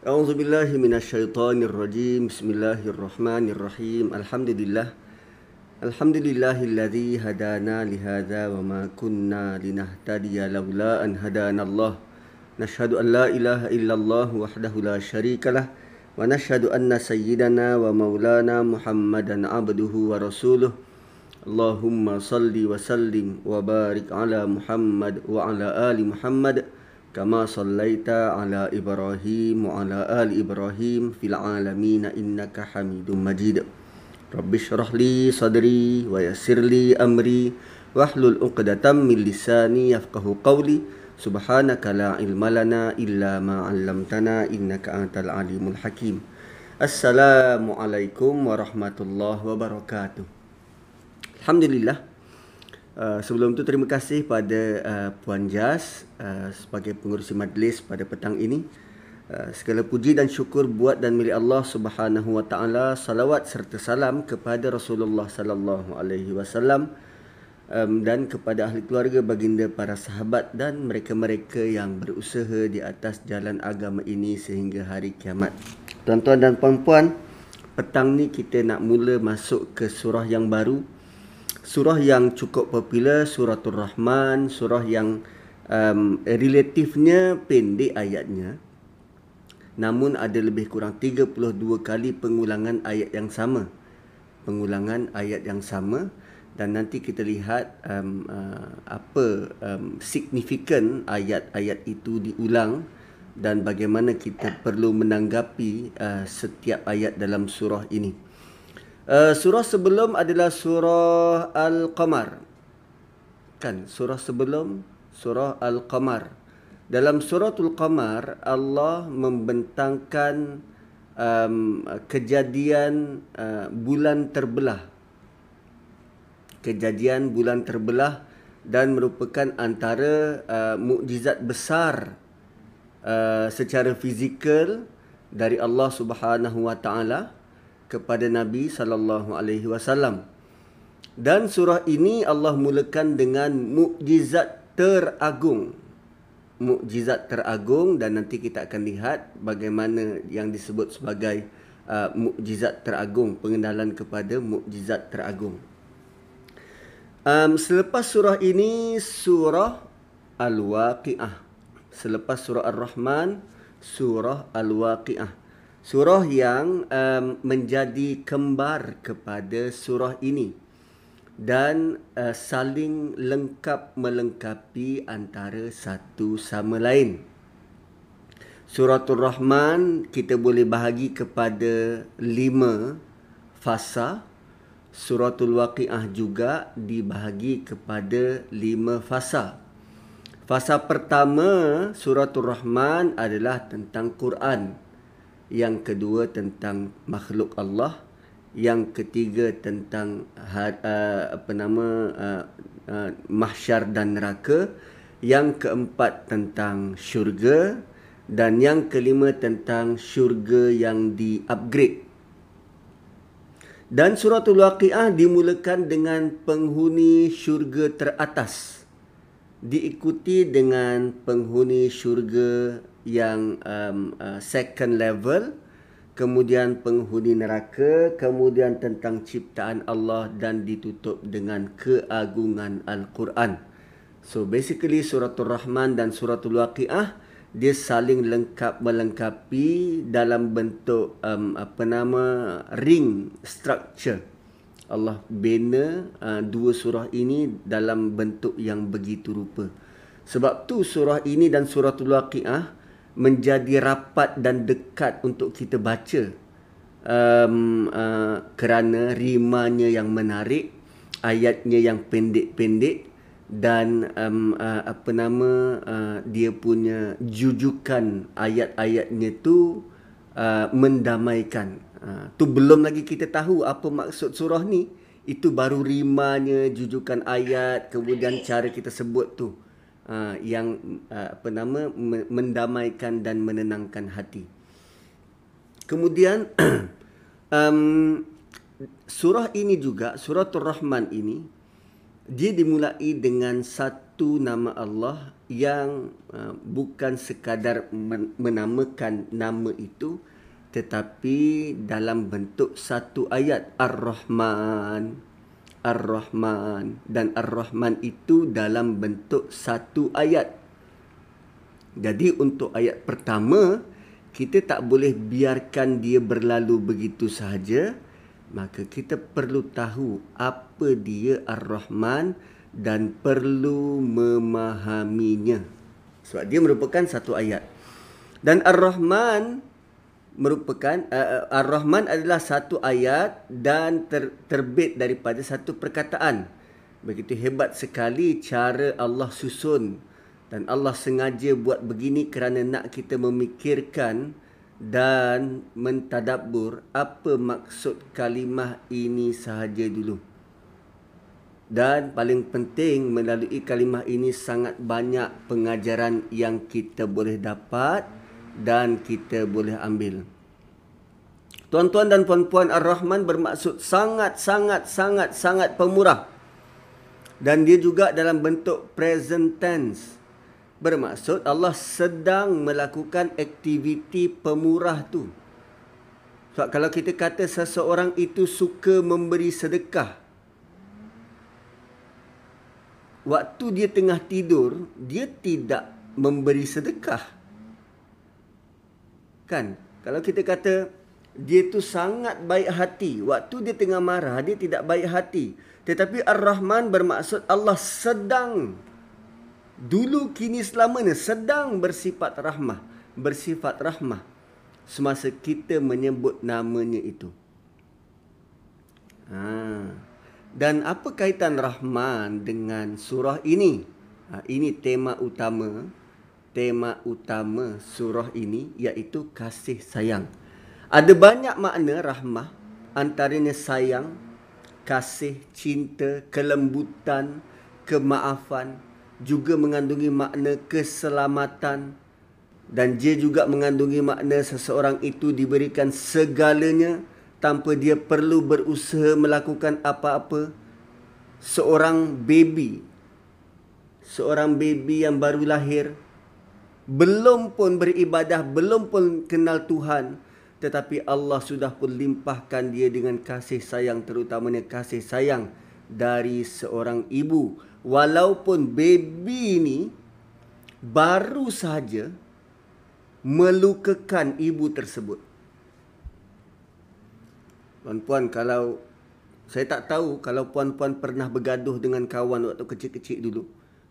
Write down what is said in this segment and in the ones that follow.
A'udzu billahi minasyaitonir rajim. Bismillahirrahmanirrahim. Alhamdulillah. Alhamdulillahilladzi hadana li hadza wa ma kunna linahtadiya laula an hadanallah. Nashhadu an la ilaha illallah wahdahu la syarikalah wa nashhadu anna sayyidana wa maulana Muhammadan abduhu wa rasuluh. Allahumma salli wa sallim wa barik ala Muhammad wa ala ali Muhammad. كما صليت على إبراهيم وعلى آل إبراهيم في العالمين إنك حميد مجيد رب اشرح لي صدري ويسر لي أمري واحلل عقدة من لساني يفقه قولي سبحانك لا علم لنا إلا ما علمتنا إنك أنت العليم الحكيم السلام عليكم ورحمة الله وبركاته الحمد لله Uh, sebelum tu terima kasih pada uh, Puan Jas uh, sebagai pengurusi majlis pada petang ini. Uh, segala puji dan syukur buat dan milik Allah Subhanahu wa taala. Salawat serta salam kepada Rasulullah sallallahu alaihi wasallam dan kepada ahli keluarga baginda para sahabat dan mereka-mereka yang berusaha di atas jalan agama ini sehingga hari kiamat. Tuan-tuan dan puan-puan, petang ni kita nak mula masuk ke surah yang baru surah yang cukup popular suratul rahman surah yang um, relatifnya pendek ayatnya. Namun ada lebih kurang 32 kali pengulangan ayat yang sama. Pengulangan ayat yang sama. Dan nanti kita lihat um, uh, apa um, signifikan ayat-ayat itu diulang dan bagaimana kita perlu menanggapi uh, setiap ayat dalam surah ini. Uh, surah sebelum adalah surah Al-Qamar. Kan, surah sebelum surah Al-Qamar. Dalam surah Al-Qamar, Allah membentangkan um, kejadian uh, bulan terbelah. Kejadian bulan terbelah dan merupakan antara uh, mukjizat besar uh, secara fizikal dari Allah Subhanahu Wa Taala kepada Nabi sallallahu alaihi wasallam. Dan surah ini Allah mulakan dengan mukjizat teragung. Mukjizat teragung dan nanti kita akan lihat bagaimana yang disebut sebagai uh, mukjizat teragung, pengenalan kepada mukjizat teragung. Um, selepas surah ini surah Al-Waqiah. Selepas surah Ar-Rahman, surah Al-Waqiah surah yang um, menjadi kembar kepada surah ini dan uh, saling lengkap melengkapi antara satu sama lain. Suratul Rahman kita boleh bahagi kepada lima fasa. Suratul Waqiah juga dibahagi kepada lima fasa. Fasa pertama Suratul Rahman adalah tentang Quran yang kedua tentang makhluk Allah. Yang ketiga tentang uh, apa nama uh, uh, mahsyar dan neraka. Yang keempat tentang syurga. Dan yang kelima tentang syurga yang di-upgrade. Dan suratul waqiah dimulakan dengan penghuni syurga teratas. Diikuti dengan penghuni syurga yang um, uh, second level kemudian penghuni neraka kemudian tentang ciptaan Allah dan ditutup dengan keagungan al-Quran. So basically suratul rahman dan suratul waqiah dia saling lengkap melengkapi dalam bentuk um, apa nama ring structure. Allah bina uh, dua surah ini dalam bentuk yang begitu rupa. Sebab tu surah ini dan suratul waqiah menjadi rapat dan dekat untuk kita baca um, uh, kerana rimanya yang menarik ayatnya yang pendek-pendek dan um, uh, apa nama uh, dia punya jujukan ayat-ayatnya tu uh, mendamaikan. Uh, tu belum lagi kita tahu apa maksud surah ni. Itu baru rimanya jujukan ayat kemudian cara kita sebut tu uh, yang uh, apa nama mendamaikan dan menenangkan hati. Kemudian um, surah ini juga surah Ar-Rahman ini dia dimulai dengan satu nama Allah yang uh, bukan sekadar menamakan nama itu tetapi dalam bentuk satu ayat Ar-Rahman Ar-Rahman. Dan Ar-Rahman itu dalam bentuk satu ayat. Jadi untuk ayat pertama kita tak boleh biarkan dia berlalu begitu sahaja. Maka kita perlu tahu apa dia Ar-Rahman dan perlu memahaminya. Sebab dia merupakan satu ayat. Dan Ar-Rahman merupakan uh, Ar-Rahman adalah satu ayat dan ter, terbit daripada satu perkataan begitu hebat sekali cara Allah susun dan Allah sengaja buat begini kerana nak kita memikirkan dan mentadabbur apa maksud kalimah ini sahaja dulu. Dan paling penting melalui kalimah ini sangat banyak pengajaran yang kita boleh dapat dan kita boleh ambil. Tuan-tuan dan puan-puan Ar-Rahman bermaksud sangat sangat sangat sangat pemurah. Dan dia juga dalam bentuk present tense bermaksud Allah sedang melakukan aktiviti pemurah tu. Sebab kalau kita kata seseorang itu suka memberi sedekah. Waktu dia tengah tidur, dia tidak memberi sedekah. Kan? Kalau kita kata dia tu sangat baik hati, waktu dia tengah marah, dia tidak baik hati. Tetapi Ar-Rahman bermaksud Allah sedang dulu kini selamanya sedang bersifat rahmah bersifat rahmah semasa kita menyebut namanya itu ha. dan apa kaitan rahman dengan surah ini ha, ini tema utama tema utama surah ini iaitu kasih sayang. Ada banyak makna rahmah antaranya sayang kasih cinta kelembutan kemaafan juga mengandungi makna keselamatan dan dia juga mengandungi makna seseorang itu diberikan segalanya tanpa dia perlu berusaha melakukan apa-apa. Seorang baby seorang baby yang baru lahir belum pun beribadah belum pun kenal Tuhan tetapi Allah sudah pun limpahkan dia dengan kasih sayang terutamanya kasih sayang dari seorang ibu walaupun baby ini baru saja melukakan ibu tersebut. Puan-puan kalau saya tak tahu kalau puan-puan pernah bergaduh dengan kawan waktu kecil-kecil dulu.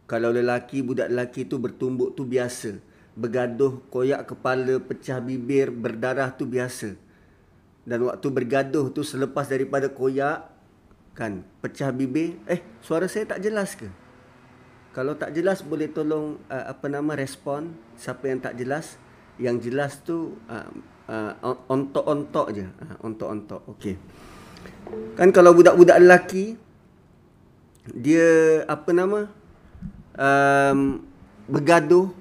Kalau lelaki, budak lelaki tu bertumbuk tu biasa. Bergaduh, koyak kepala, pecah bibir, berdarah tu biasa. Dan waktu bergaduh tu selepas daripada koyak, kan pecah bibir eh suara saya tak jelas ke? Kalau tak jelas boleh tolong uh, apa nama respon siapa yang tak jelas? Yang jelas tu uh, uh, ontok-ontok je. Uh, ontok-ontok. Okey. Kan kalau budak-budak lelaki dia apa nama um, bergaduh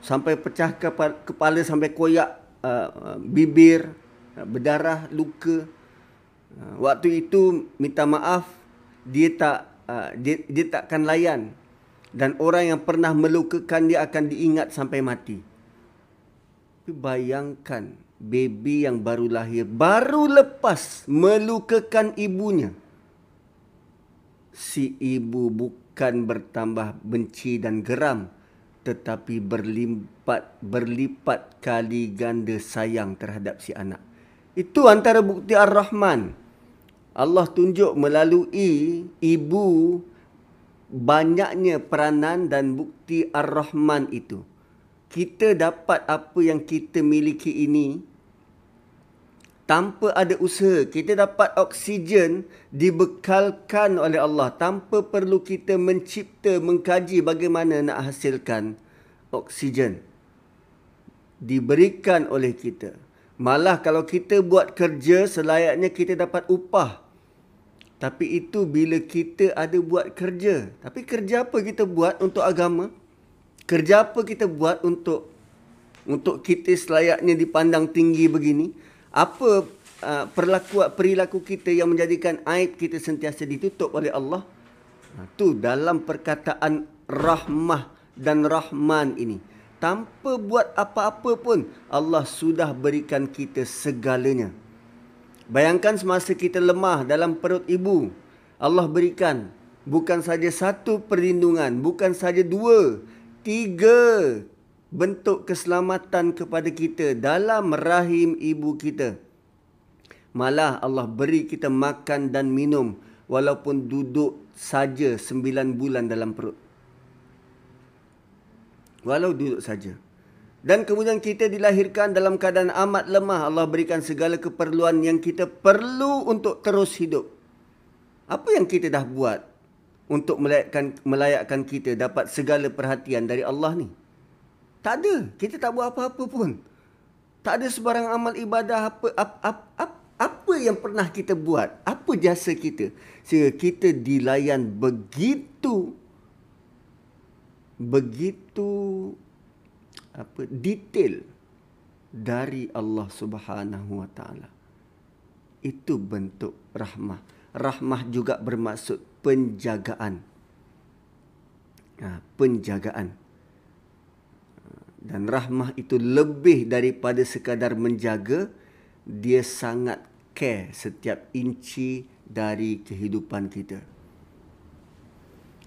sampai pecah kepala, kepala sampai koyak uh, bibir uh, berdarah luka Ha, waktu itu minta maaf dia tak uh, dia, dia takkan layan dan orang yang pernah melukakan dia akan diingat sampai mati. Bayangkan baby yang baru lahir baru lepas melukakan ibunya. Si ibu bukan bertambah benci dan geram tetapi berlipat berlipat kali ganda sayang terhadap si anak. Itu antara bukti Ar-Rahman. Allah tunjuk melalui ibu banyaknya peranan dan bukti Ar-Rahman itu. Kita dapat apa yang kita miliki ini tanpa ada usaha. Kita dapat oksigen dibekalkan oleh Allah tanpa perlu kita mencipta, mengkaji bagaimana nak hasilkan oksigen. Diberikan oleh kita. Malah kalau kita buat kerja selayaknya kita dapat upah. Tapi itu bila kita ada buat kerja. Tapi kerja apa kita buat untuk agama? Kerja apa kita buat untuk untuk kita selayaknya dipandang tinggi begini? Apa uh, perlaku perilaku kita yang menjadikan aib kita sentiasa ditutup oleh Allah? Ha, dalam perkataan rahmah dan rahman ini. Tanpa buat apa-apa pun Allah sudah berikan kita segalanya. Bayangkan semasa kita lemah dalam perut ibu. Allah berikan bukan saja satu perlindungan, bukan saja dua, tiga bentuk keselamatan kepada kita dalam rahim ibu kita. Malah Allah beri kita makan dan minum walaupun duduk saja sembilan bulan dalam perut. Walau duduk saja. Dan kemudian kita dilahirkan dalam keadaan amat lemah. Allah berikan segala keperluan yang kita perlu untuk terus hidup. Apa yang kita dah buat untuk melayakkan, melayakkan kita dapat segala perhatian dari Allah ni? Tak ada. Kita tak buat apa-apa pun. Tak ada sebarang amal ibadah apa, apa, apa, apa, apa yang pernah kita buat. Apa jasa kita. Sehingga kita dilayan begitu begitu apa detail dari Allah Subhanahu wa taala. Itu bentuk rahmah. Rahmah juga bermaksud penjagaan. Ha, penjagaan. Dan rahmah itu lebih daripada sekadar menjaga, dia sangat care setiap inci dari kehidupan kita.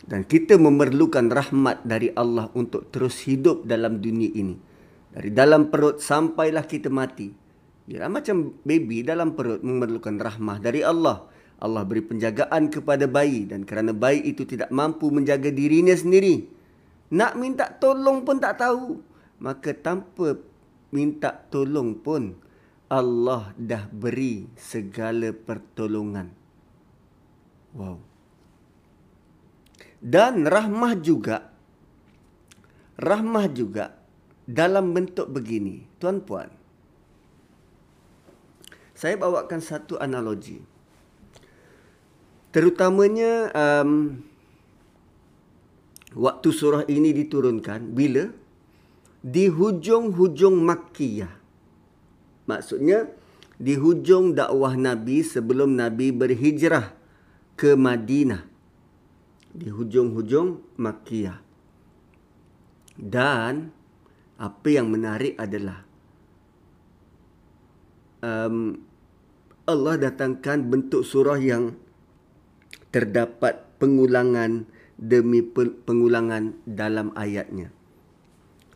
Dan kita memerlukan rahmat dari Allah untuk terus hidup dalam dunia ini. Dari dalam perut sampailah kita mati. Ya, macam baby dalam perut memerlukan rahmah dari Allah. Allah beri penjagaan kepada bayi dan kerana bayi itu tidak mampu menjaga dirinya sendiri. Nak minta tolong pun tak tahu. Maka tanpa minta tolong pun Allah dah beri segala pertolongan. Wow. Dan rahmah juga rahmah juga dalam bentuk begini. Tuan-puan. Saya bawakan satu analogi. Terutamanya um, waktu surah ini diturunkan bila di hujung-hujung Makkiyah. Maksudnya di hujung dakwah Nabi sebelum Nabi berhijrah ke Madinah di hujung-hujung Makkiyah. Dan apa yang menarik adalah um, Allah datangkan bentuk surah yang terdapat pengulangan demi pengulangan dalam ayatnya.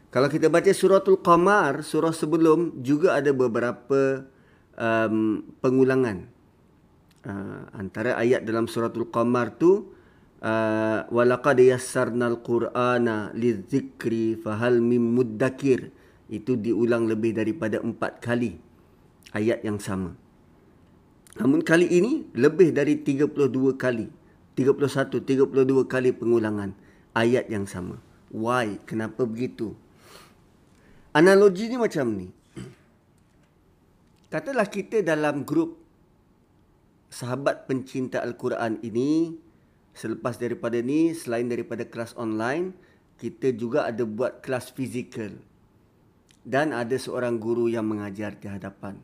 Kalau kita baca suratul Qamar, surah sebelum juga ada beberapa um, pengulangan. Uh, antara ayat dalam suratul Qamar tu uh, walaqad yassarnal qur'ana lidzikri fahal mim muddakir. Itu diulang lebih daripada empat kali ayat yang sama. Namun kali ini lebih dari 32 kali 31 32 kali pengulangan ayat yang sama. Why? Kenapa begitu analogi ni macam ni. Katalah kita dalam grup sahabat pencinta al-Quran ini selepas daripada ni selain daripada kelas online kita juga ada buat kelas fizikal. Dan ada seorang guru yang mengajar di hadapan.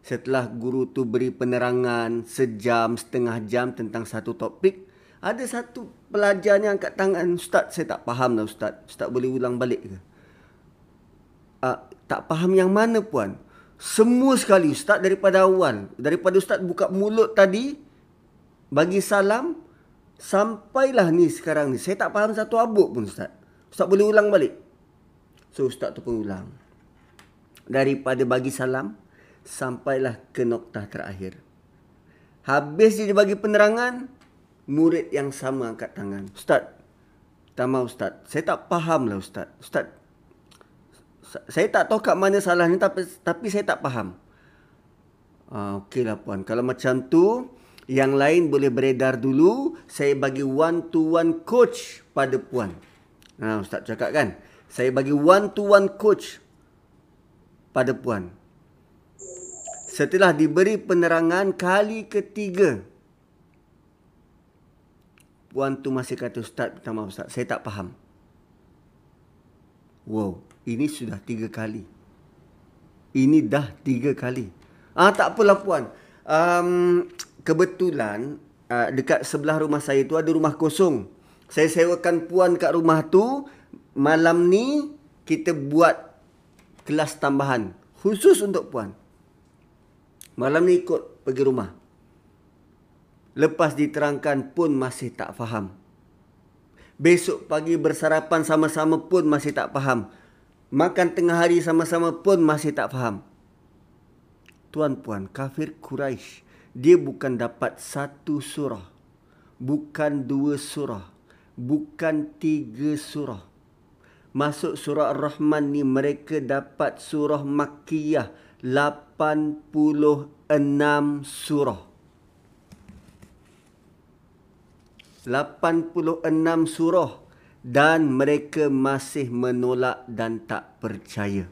Setelah guru tu beri penerangan sejam setengah jam tentang satu topik ada satu pelajar yang angkat tangan ustaz saya tak faham lah ustaz. Ustaz boleh ulang balik ke uh, tak faham yang mana puan semua sekali ustaz daripada awal daripada ustaz buka mulut tadi bagi salam Sampailah ni sekarang ni. Saya tak faham satu abuk pun Ustaz. Ustaz boleh ulang balik? So Ustaz tu pun ulang. Daripada bagi salam. Sampailah ke noktah terakhir. Habis dia bagi penerangan. Murid yang sama angkat tangan. Ustaz. Tak mahu Ustaz. Saya tak faham lah Ustaz. Ustaz. Saya tak tahu kat mana salahnya. Tapi, tapi saya tak faham. Ah, Okey lah puan. Kalau macam tu. Yang lain boleh beredar dulu. Saya bagi one to one coach pada puan. Ha, Ustaz cakap kan. Saya bagi one to one coach pada puan. Setelah diberi penerangan kali ketiga. Puan tu masih kata Ustaz, minta maaf Ustaz. Saya tak faham. Wow, ini sudah tiga kali. Ini dah tiga kali. Ah tak apalah puan. Um, kebetulan uh, dekat sebelah rumah saya tu ada rumah kosong. Saya sewakan puan kat rumah tu. Malam ni kita buat kelas tambahan. Khusus untuk puan. Malam ni ikut pergi rumah. Lepas diterangkan pun masih tak faham. Besok pagi bersarapan sama-sama pun masih tak faham. Makan tengah hari sama-sama pun masih tak faham. Tuan-puan, kafir Quraisy dia bukan dapat satu surah. Bukan dua surah. Bukan tiga surah. Masuk surah Ar-Rahman ni mereka dapat surah Makkiyah. 86 surah. 86 surah dan mereka masih menolak dan tak percaya.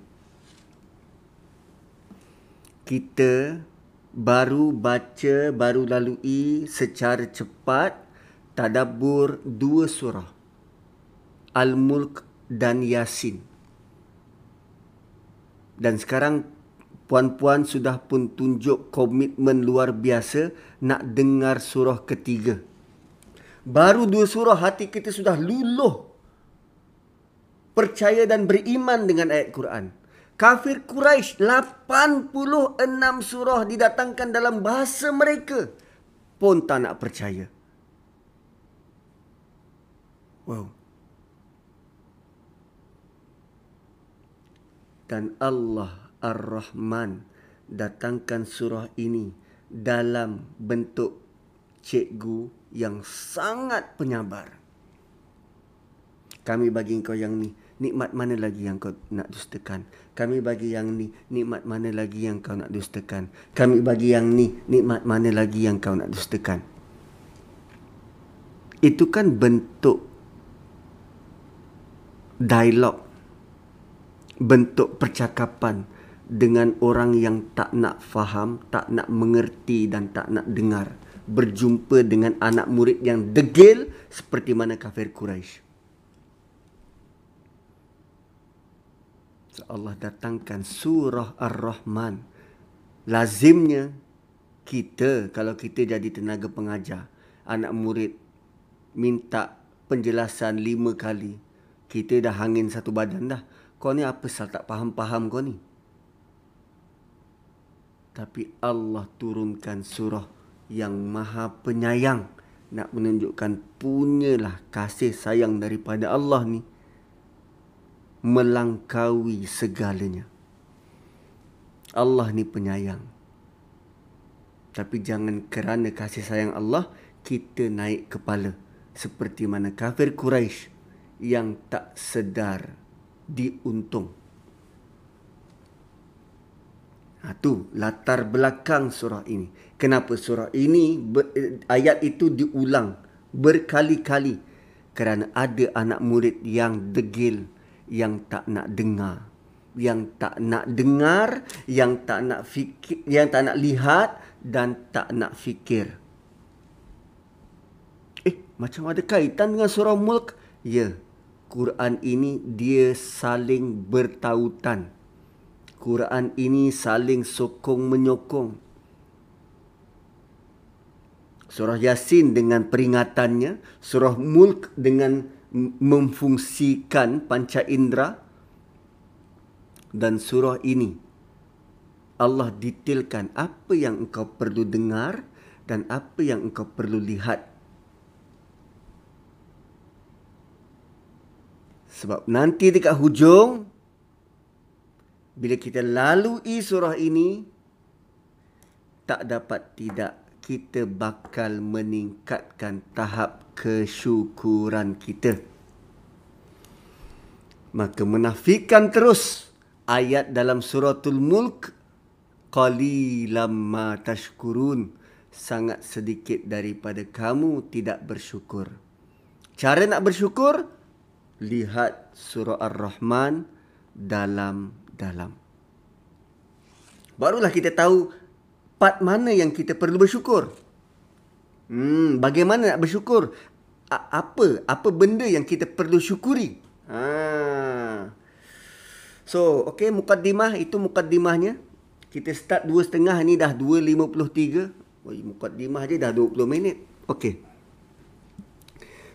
Kita baru baca, baru lalui secara cepat tadabbur dua surah. Al-Mulk dan Yasin. Dan sekarang puan-puan sudah pun tunjuk komitmen luar biasa nak dengar surah ketiga. Baru dua surah hati kita sudah luluh. Percaya dan beriman dengan ayat Quran. Kafir Quraisy 86 surah didatangkan dalam bahasa mereka pun tak nak percaya. Wow. Dan Allah Ar-Rahman datangkan surah ini dalam bentuk cikgu yang sangat penyabar. Kami bagi engkau yang ni, nikmat mana lagi yang kau nak dustakan? Kami bagi yang ni, nikmat mana lagi yang kau nak dustakan? Kami bagi yang ni, nikmat mana lagi yang kau nak dustakan? Itu kan bentuk dialog, bentuk percakapan dengan orang yang tak nak faham, tak nak mengerti dan tak nak dengar berjumpa dengan anak murid yang degil seperti mana kafir Quraisy. Allah datangkan surah Ar-Rahman. Lazimnya kita kalau kita jadi tenaga pengajar, anak murid minta penjelasan lima kali, kita dah hangin satu badan dah. Kau ni apa sal tak faham-faham kau ni? Tapi Allah turunkan surah yang maha penyayang nak menunjukkan punyalah kasih sayang daripada Allah ni melangkaui segalanya. Allah ni penyayang. Tapi jangan kerana kasih sayang Allah kita naik kepala seperti mana kafir Quraisy yang tak sedar diuntung. Ha, tu latar belakang surah ini. Kenapa surah ini ayat itu diulang berkali-kali kerana ada anak murid yang degil yang tak nak dengar. Yang tak nak dengar yang tak nak fikir yang tak nak lihat dan tak nak fikir. Eh macam ada kaitan dengan surah mulk? Ya. Quran ini dia saling bertautan. Quran ini saling sokong menyokong. Surah Yasin dengan peringatannya, surah Mulk dengan memfungsikan panca indera dan surah ini Allah detailkan apa yang engkau perlu dengar dan apa yang engkau perlu lihat. Sebab nanti dekat hujung bila kita lalui surah ini tak dapat tidak kita bakal meningkatkan tahap kesyukuran kita. Maka menafikan terus ayat dalam suratul mulk qalilam ma tashkurun. Sangat sedikit daripada kamu tidak bersyukur. Cara nak bersyukur? Lihat surah ar-rahman dalam dalam. Barulah kita tahu part mana yang kita perlu bersyukur. Hmm, bagaimana nak bersyukur? A- apa apa benda yang kita perlu syukuri? Ha. So, okey mukaddimah itu mukaddimahnya. Kita start dua setengah ni dah 2.53. Oh, mukaddimah je dah 20 minit. Okey.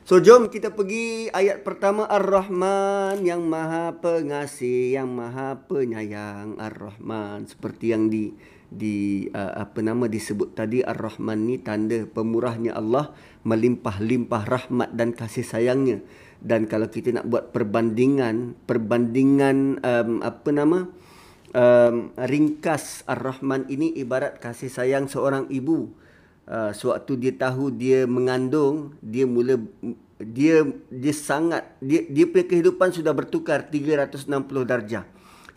So jom kita pergi ayat pertama Ar-Rahman yang Maha Pengasih, yang Maha Penyayang Ar-Rahman seperti yang di di uh, apa nama disebut tadi Ar-Rahman ni tanda pemurahnya Allah melimpah-limpah rahmat dan kasih sayangnya. Dan kalau kita nak buat perbandingan, perbandingan um, apa nama? Um, ringkas Ar-Rahman ini ibarat kasih sayang seorang ibu uh, sewaktu dia tahu dia mengandung dia mula dia dia sangat dia dia punya kehidupan sudah bertukar 360 darjah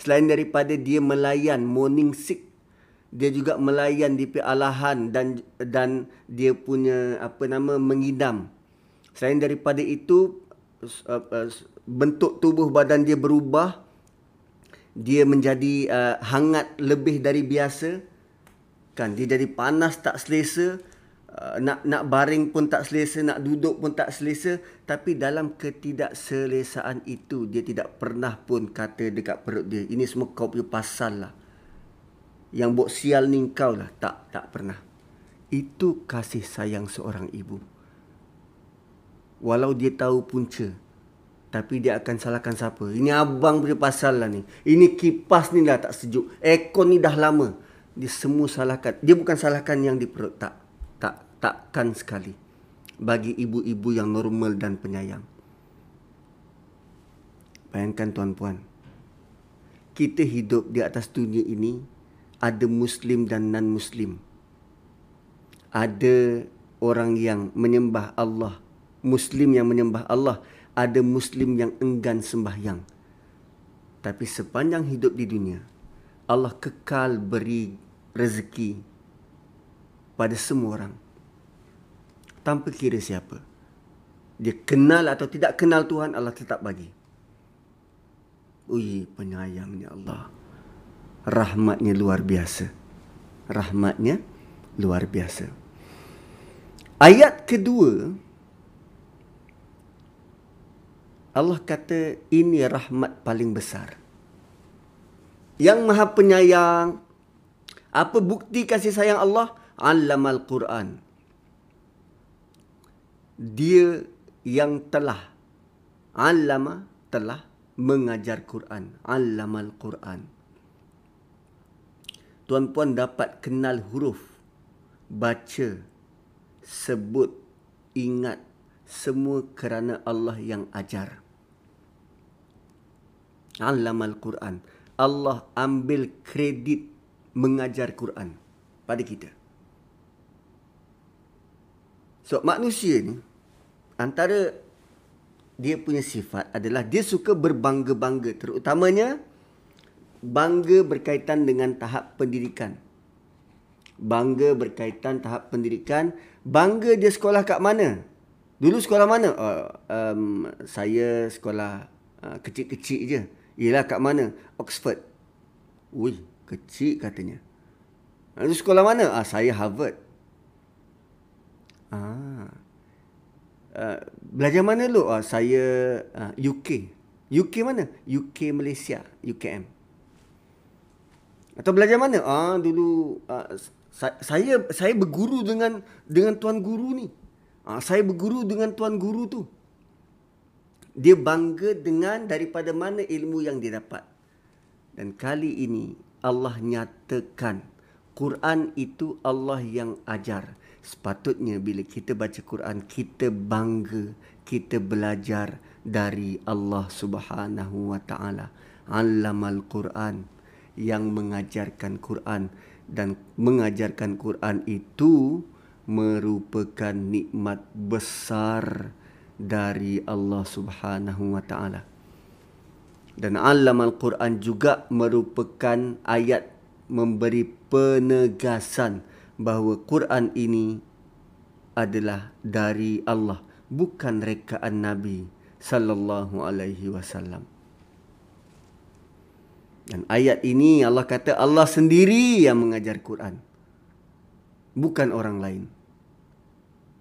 selain daripada dia melayan morning sick dia juga melayan di alahan dan dan dia punya apa nama mengidam. Selain daripada itu uh, uh, bentuk tubuh badan dia berubah dia menjadi uh, hangat lebih dari biasa. Kan dia jadi panas tak selesa uh, nak nak baring pun tak selesa nak duduk pun tak selesa. Tapi dalam ketidakselesaan itu dia tidak pernah pun kata dekat perut dia ini semua kau punya pasal lah yang buat sial ni kau lah. Tak tak pernah. Itu kasih sayang seorang ibu. Walau dia tahu punca tapi dia akan salahkan siapa? Ini abang punya pasal lah ni. Ini kipas ni dah tak sejuk. Aircon ni dah lama. Dia semua salahkan. Dia bukan salahkan yang di perut. Tak tak takkan sekali. Bagi ibu-ibu yang normal dan penyayang. Bayangkan tuan-puan. Kita hidup di atas dunia ini ada muslim dan non muslim ada orang yang menyembah Allah muslim yang menyembah Allah ada muslim yang enggan sembahyang. Tapi sepanjang hidup di dunia Allah kekal beri rezeki pada semua orang. Tanpa kira siapa. Dia kenal atau tidak kenal Tuhan Allah tetap bagi. Ui penyayangnya Allah rahmatnya luar biasa rahmatnya luar biasa ayat kedua Allah kata ini rahmat paling besar yang maha penyayang apa bukti kasih sayang Allah? Allamal Quran. Dia yang telah allama telah mengajar Quran. Allamal Quran. Tuan-puan dapat kenal huruf, baca, sebut, ingat semua kerana Allah yang ajar. Allamal Quran. Allah ambil kredit mengajar Quran pada kita. So manusia ni antara dia punya sifat adalah dia suka berbangga-bangga terutamanya bangga berkaitan dengan tahap pendidikan. Bangga berkaitan tahap pendidikan, bangga dia sekolah kat mana? Dulu sekolah mana? Uh, um, saya sekolah uh, kecil-kecil je. Ialah kat mana? Oxford. Ui, Kecil katanya. Lalu sekolah mana? Ah, saya Harvard. Ah. Uh, belajar mana lu? Ah, saya uh, UK. UK mana? UK Malaysia, UKM. Atau belajar mana? Ah, dulu uh, saya saya berguru dengan dengan tuan guru ni. Ah, saya berguru dengan tuan guru tu. Dia bangga dengan daripada mana ilmu yang dia dapat. Dan kali ini Allah nyatakan Quran itu Allah yang ajar. Sepatutnya bila kita baca Quran kita bangga kita belajar dari Allah Subhanahu wa taala. Allamal Quran yang mengajarkan Quran dan mengajarkan Quran itu merupakan nikmat besar dari Allah Subhanahu wa taala dan alam al-Quran juga merupakan ayat memberi penegasan bahawa Quran ini adalah dari Allah bukan rekaan Nabi sallallahu alaihi wasallam. Dan ayat ini Allah kata Allah sendiri yang mengajar Quran. Bukan orang lain.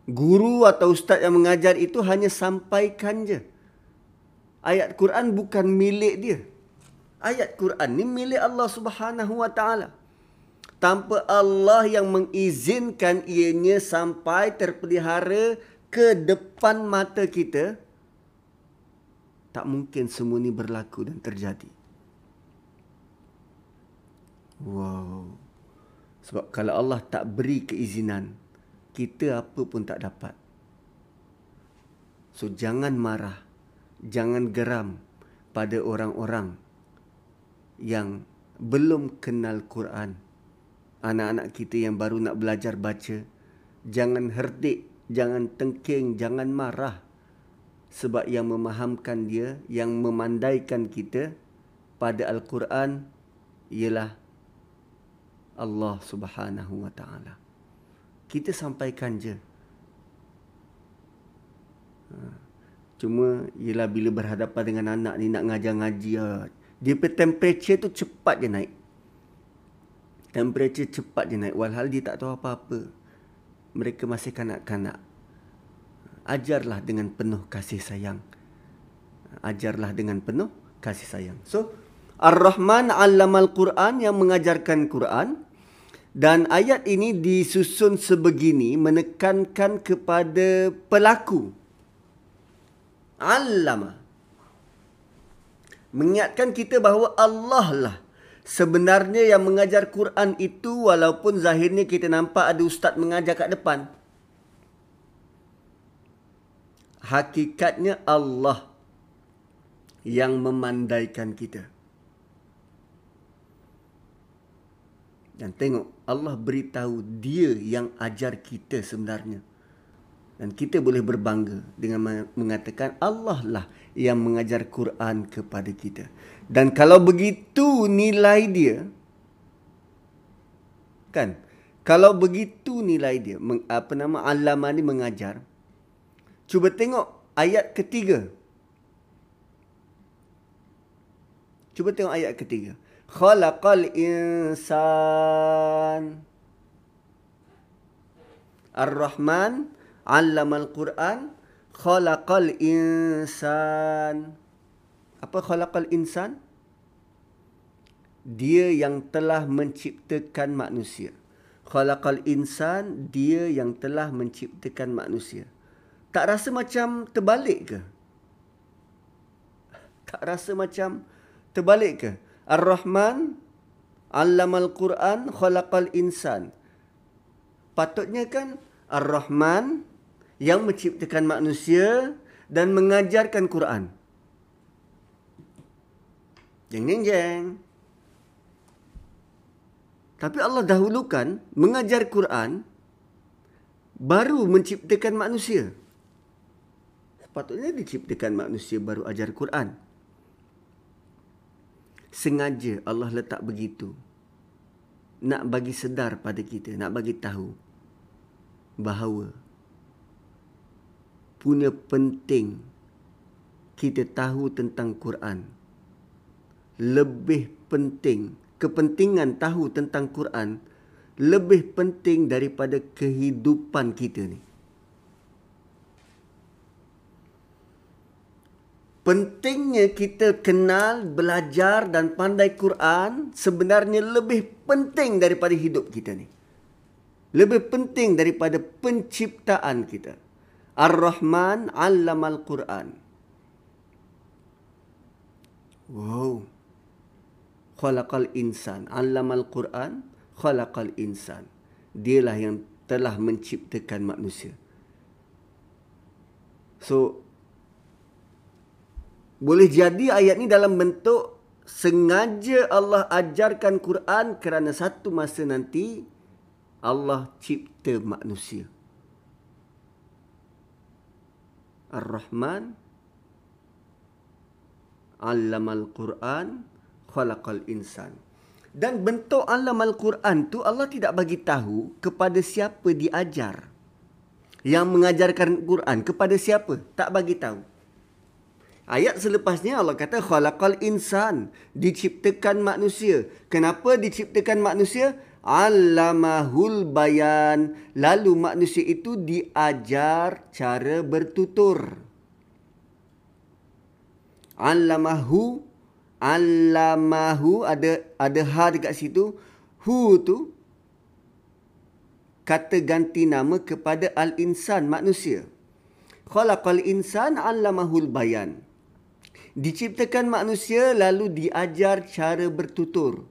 Guru atau ustaz yang mengajar itu hanya sampaikan je ayat Quran bukan milik dia. Ayat Quran ni milik Allah Subhanahu Wa Taala. Tanpa Allah yang mengizinkan ianya sampai terpelihara ke depan mata kita, tak mungkin semua ni berlaku dan terjadi. Wow. Sebab kalau Allah tak beri keizinan, kita apa pun tak dapat. So jangan marah, jangan geram pada orang-orang yang belum kenal Quran. Anak-anak kita yang baru nak belajar baca, jangan herdik, jangan tengking, jangan marah. Sebab yang memahamkan dia, yang memandaikan kita pada Al-Quran ialah Allah Subhanahu wa taala. Kita sampaikan je. Ha. Cuma ialah bila berhadapan dengan anak ni nak ngajar ngaji ah, dia pe temperature tu cepat je naik. Temperature cepat je naik walhal dia tak tahu apa-apa. Mereka masih kanak-kanak. Ajarlah dengan penuh kasih sayang. Ajarlah dengan penuh kasih sayang. So, Ar-Rahman 'allamal Quran yang mengajarkan Quran dan ayat ini disusun sebegini menekankan kepada pelaku. 'Allama mengingatkan kita bahawa Allah lah sebenarnya yang mengajar Quran itu walaupun zahirnya kita nampak ada ustaz mengajar kat depan. Hakikatnya Allah yang memandaikan kita. Dan tengok Allah beritahu dia yang ajar kita sebenarnya. Dan kita boleh berbangga dengan mengatakan Allah lah yang mengajar Quran kepada kita. Dan kalau begitu nilai dia, kan? Kalau begitu nilai dia, apa nama alama ni mengajar. Cuba tengok ayat ketiga. Cuba tengok ayat ketiga khalaqal insan Ar-Rahman 'allamal Quran khalaqal insan Apa khalaqal insan? Dia yang telah menciptakan manusia. Khalaqal insan, dia yang telah menciptakan manusia. Tak rasa macam terbalik ke? Tak rasa macam terbalik ke? Ar-Rahman Allamal Quran khalaqal insan. Patutnya kan Ar-Rahman yang menciptakan manusia dan mengajarkan Quran. Jeng jeng jeng. Tapi Allah dahulukan mengajar Quran baru menciptakan manusia. Sepatutnya diciptakan manusia baru ajar Quran sengaja Allah letak begitu. Nak bagi sedar pada kita nak bagi tahu bahawa punya penting kita tahu tentang Quran. Lebih penting kepentingan tahu tentang Quran lebih penting daripada kehidupan kita ni pentingnya kita kenal, belajar dan pandai Quran sebenarnya lebih penting daripada hidup kita ni. Lebih penting daripada penciptaan kita. Ar-Rahman 'allamal Quran. Wow. Khalaqal insan, 'allamal Quran, khalaqal insan. Dialah yang telah menciptakan manusia. So, boleh jadi ayat ni dalam bentuk sengaja Allah ajarkan Quran kerana satu masa nanti Allah cipta manusia. Ar-Rahman Allamal Quran Khalaqal Insan. Dan bentuk Allamal Quran tu Allah tidak bagi tahu kepada siapa diajar. Yang mengajarkan Quran kepada siapa? Tak bagi tahu. Ayat selepasnya Allah kata khalaqal insan, diciptakan manusia. Kenapa diciptakan manusia? Allamahul bayan. Lalu manusia itu diajar cara bertutur. Allamahu Allamahu ada ada ha dekat situ. Hu tu kata ganti nama kepada al-insan manusia. Khalaqal insan 'allamahul bayan. Diciptakan manusia lalu diajar cara bertutur.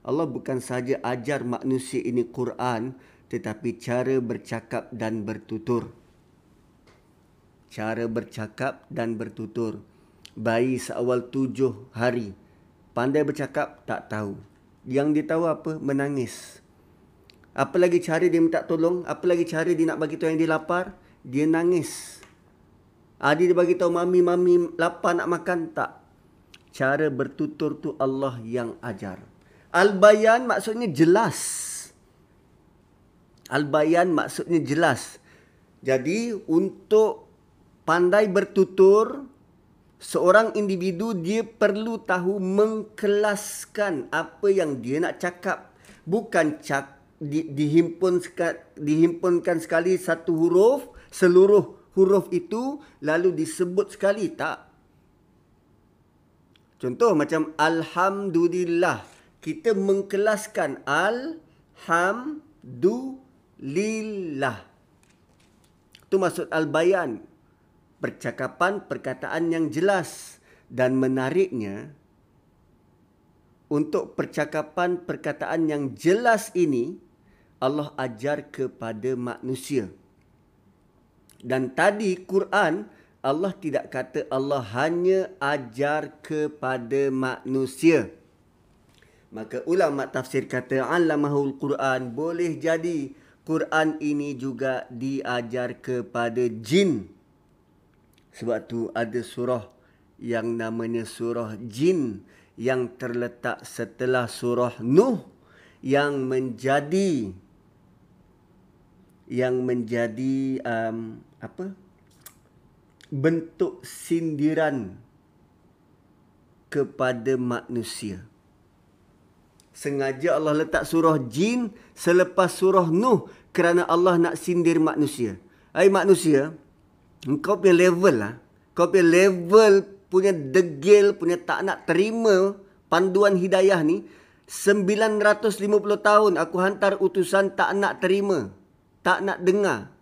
Allah bukan saja ajar manusia ini Quran tetapi cara bercakap dan bertutur. Cara bercakap dan bertutur. Bayi seawal tujuh hari pandai bercakap tak tahu. Yang dia tahu apa? Menangis. Apa lagi cara dia minta tolong? Apa lagi cara dia nak bagi tahu yang dia lapar? Dia nangis. Adi dia bagi tahu mami mami lapar nak makan tak. Cara bertutur tu Allah yang ajar. Al-bayan maksudnya jelas. Al-bayan maksudnya jelas. Jadi untuk pandai bertutur seorang individu dia perlu tahu mengkelaskan apa yang dia nak cakap bukan cak di, dihimpun dihimpunkan sekali satu huruf seluruh huruf itu lalu disebut sekali tak contoh macam alhamdulillah kita mengkelaskan alhamdulillah itu maksud al-bayan percakapan perkataan yang jelas dan menariknya untuk percakapan perkataan yang jelas ini Allah ajar kepada manusia. Dan tadi Quran Allah tidak kata Allah hanya ajar kepada manusia. Maka ulama tafsir kata alamahul Quran boleh jadi Quran ini juga diajar kepada jin. Sebab tu ada surah yang namanya surah jin yang terletak setelah surah Nuh yang menjadi yang menjadi um, apa bentuk sindiran kepada manusia. Sengaja Allah letak surah jin selepas surah Nuh kerana Allah nak sindir manusia. Hai manusia, Engkau punya level lah. Kau punya level punya degil, punya tak nak terima panduan hidayah ni. 950 tahun aku hantar utusan tak nak terima. Tak nak dengar.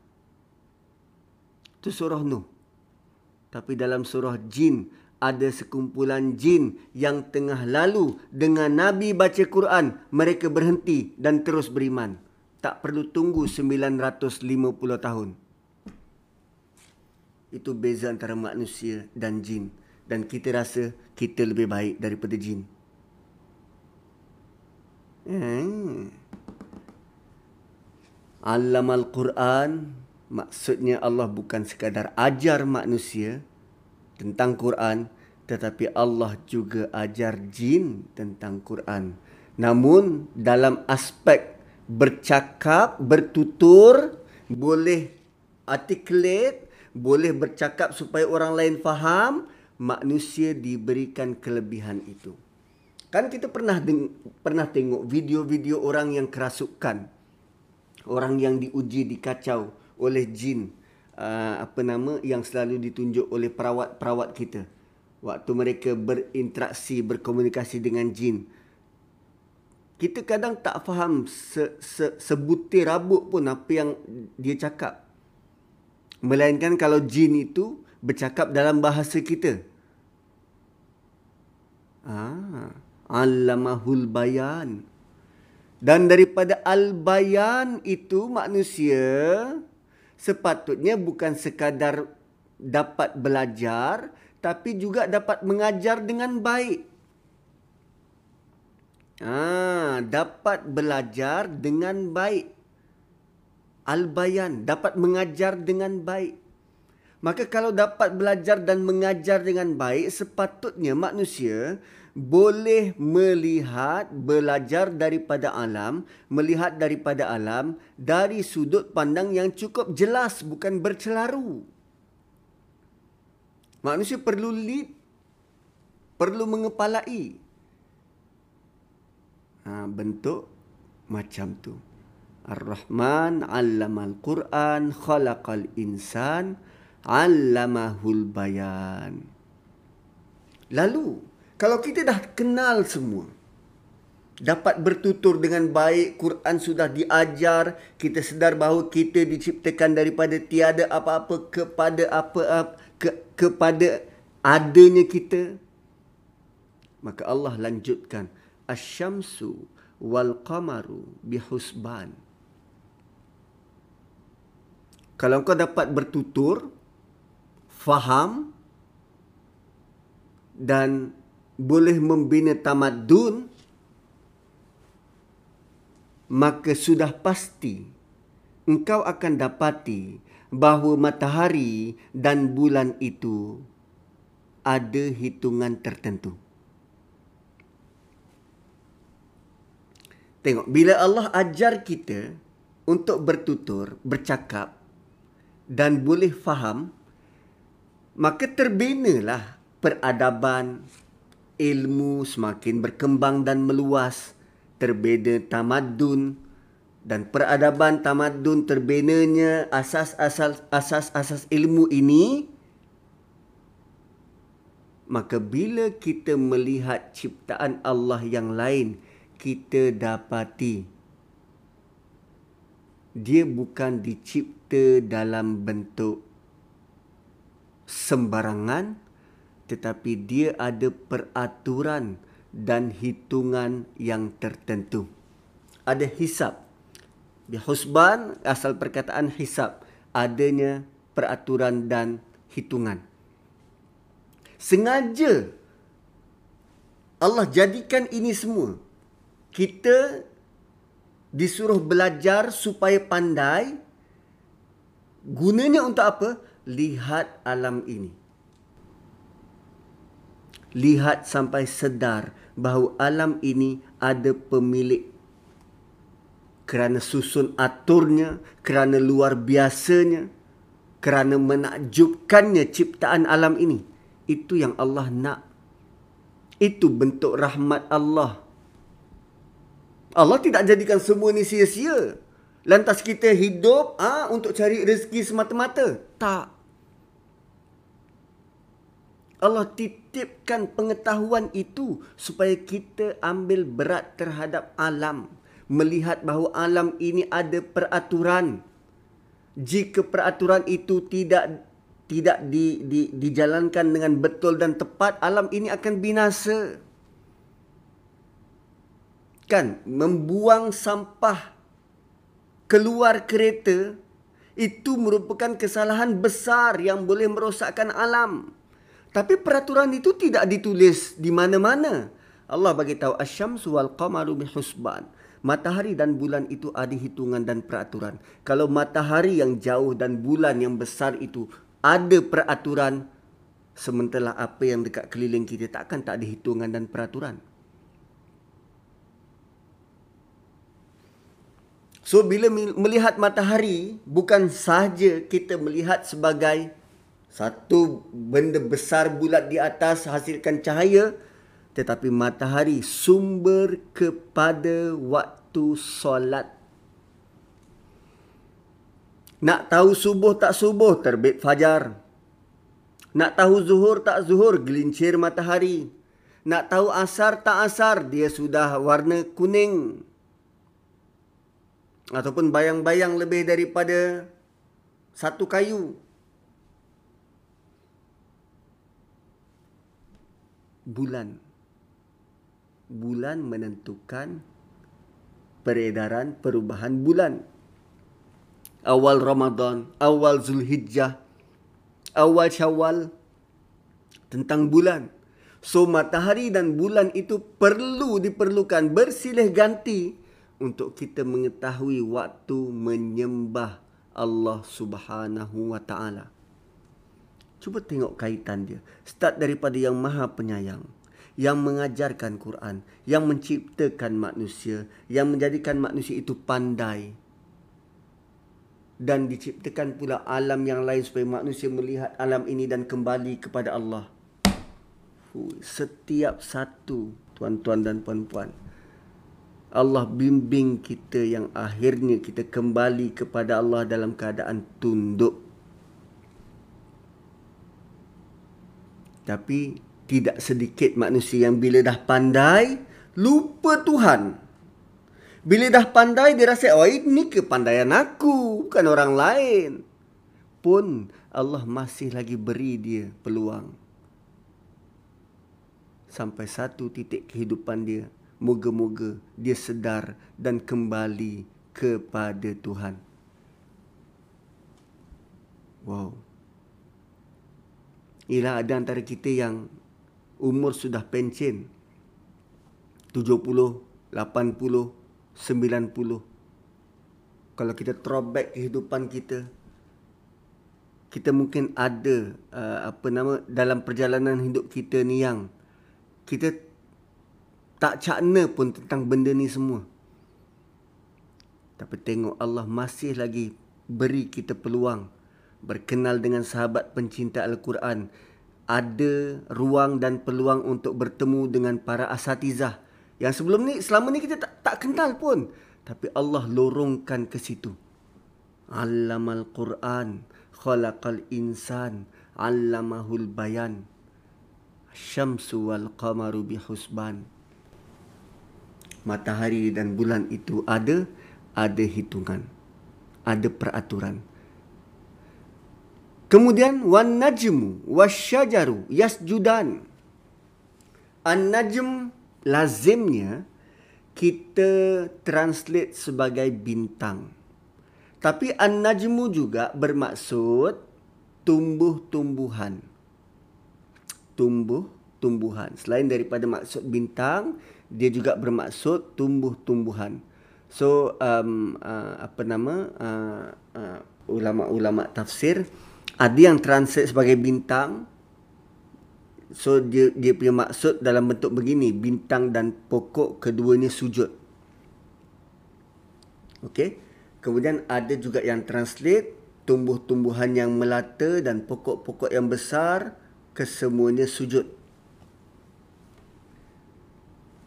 Itu surah Nuh. Tapi dalam surah Jin, ada sekumpulan jin yang tengah lalu dengan Nabi baca Quran. Mereka berhenti dan terus beriman. Tak perlu tunggu 950 tahun. Itu beza antara manusia dan jin. Dan kita rasa kita lebih baik daripada jin. Hmm. Alam Al-Quran maksudnya Allah bukan sekadar ajar manusia tentang Quran tetapi Allah juga ajar jin tentang Quran. Namun dalam aspek bercakap, bertutur, boleh articulate boleh bercakap supaya orang lain faham, manusia diberikan kelebihan itu. Kan kita pernah deng- pernah tengok video-video orang yang kerasukan. Orang yang diuji dikacau oleh jin uh, apa nama yang selalu ditunjuk oleh perawat-perawat kita. Waktu mereka berinteraksi, berkomunikasi dengan jin. Kita kadang tak faham se- se- sebutir rabuk pun apa yang dia cakap. Melainkan kalau jin itu bercakap dalam bahasa kita. Ah, alamahul bayan. Dan daripada al-bayan itu manusia sepatutnya bukan sekadar dapat belajar tapi juga dapat mengajar dengan baik. Ah, dapat belajar dengan baik al-bayan, dapat mengajar dengan baik. Maka kalau dapat belajar dan mengajar dengan baik, sepatutnya manusia boleh melihat, belajar daripada alam, melihat daripada alam dari sudut pandang yang cukup jelas, bukan bercelaru. Manusia perlu lead, perlu mengepalai. Ha, bentuk macam tu. Ar-Rahman 'allamal Quran khalaqal insan 'allamahul bayan. Lalu, kalau kita dah kenal semua, dapat bertutur dengan baik, Quran sudah diajar, kita sedar bahawa kita diciptakan daripada tiada apa-apa kepada apa ke, kepada adanya kita. Maka Allah lanjutkan asyamsu wal qamaru bihusban. Kalau kau dapat bertutur, faham dan boleh membina tamadun, maka sudah pasti engkau akan dapati bahawa matahari dan bulan itu ada hitungan tertentu. Tengok, bila Allah ajar kita untuk bertutur, bercakap dan boleh faham, maka terbinalah peradaban, ilmu semakin berkembang dan meluas, terbina tamadun dan peradaban tamadun terbinanya asas-asas asas-asas ilmu ini maka bila kita melihat ciptaan Allah yang lain kita dapati dia bukan dicipta dalam bentuk sembarangan tetapi dia ada peraturan dan hitungan yang tertentu. Ada hisap. Husban asal perkataan hisap adanya peraturan dan hitungan. Sengaja Allah jadikan ini semua. Kita disuruh belajar supaya pandai. Gunanya untuk apa? Lihat alam ini lihat sampai sedar bahawa alam ini ada pemilik kerana susun aturnya, kerana luar biasanya, kerana menakjubkannya ciptaan alam ini. Itu yang Allah nak. Itu bentuk rahmat Allah. Allah tidak jadikan semua ini sia-sia. Lantas kita hidup ah ha, untuk cari rezeki semata-mata. Tak. Allah titipkan pengetahuan itu supaya kita ambil berat terhadap alam. Melihat bahawa alam ini ada peraturan. Jika peraturan itu tidak tidak di, di, dijalankan dengan betul dan tepat, alam ini akan binasa. Kan, membuang sampah keluar kereta itu merupakan kesalahan besar yang boleh merosakkan alam. Tapi peraturan itu tidak ditulis di mana-mana. Allah bagi tahu asyamsu wal qamaru bihusban. Matahari dan bulan itu ada hitungan dan peraturan. Kalau matahari yang jauh dan bulan yang besar itu ada peraturan, sementara apa yang dekat keliling kita takkan tak ada hitungan dan peraturan. So bila melihat matahari bukan sahaja kita melihat sebagai satu benda besar bulat di atas hasilkan cahaya tetapi matahari sumber kepada waktu solat. Nak tahu subuh tak subuh terbit fajar. Nak tahu zuhur tak zuhur gelincir matahari. Nak tahu asar tak asar dia sudah warna kuning. Ataupun bayang-bayang lebih daripada satu kayu. Bulan. Bulan menentukan peredaran perubahan bulan. Awal Ramadan, awal Zulhijjah, awal Syawal tentang bulan. So matahari dan bulan itu perlu diperlukan bersilih ganti untuk kita mengetahui waktu menyembah Allah Subhanahu wa taala. Cuba tengok kaitan dia. Start daripada yang maha penyayang. Yang mengajarkan Quran. Yang menciptakan manusia. Yang menjadikan manusia itu pandai. Dan diciptakan pula alam yang lain supaya manusia melihat alam ini dan kembali kepada Allah. Setiap satu tuan-tuan dan puan-puan. Allah bimbing kita yang akhirnya kita kembali kepada Allah dalam keadaan tunduk Tapi tidak sedikit manusia yang bila dah pandai, lupa Tuhan. Bila dah pandai dia rasa oh ini kepandaian aku bukan orang lain. Pun Allah masih lagi beri dia peluang. Sampai satu titik kehidupan dia. Moga-moga dia sedar dan kembali kepada Tuhan. Wow. Ialah ada antara kita yang umur sudah pencen. 70, 80, 90. Kalau kita throwback kehidupan kita, kita mungkin ada uh, apa nama dalam perjalanan hidup kita ni yang kita tak cakna pun tentang benda ni semua. Tapi tengok Allah masih lagi beri kita peluang berkenal dengan sahabat pencinta Al-Quran. Ada ruang dan peluang untuk bertemu dengan para asatizah. Yang sebelum ni, selama ni kita tak, tak kenal pun. Tapi Allah lorongkan ke situ. Allamal Quran, khalaqal insan, allamahul bayan. Syamsu wal qamaru bihusban. Matahari dan bulan itu ada, ada hitungan. Ada peraturan. Kemudian wan najmu wasyajaru yasjudan. An-najm lazimnya kita translate sebagai bintang. Tapi an-najmu juga bermaksud tumbuh-tumbuhan. Tumbuh-tumbuhan. Selain daripada maksud bintang, dia juga bermaksud tumbuh-tumbuhan. So um, uh, apa nama uh, uh, ulama-ulama tafsir ada yang translate sebagai bintang. So dia dia punya maksud dalam bentuk begini bintang dan pokok keduanya sujud. Okey kemudian ada juga yang translate tumbuh-tumbuhan yang melata dan pokok-pokok yang besar kesemuanya sujud.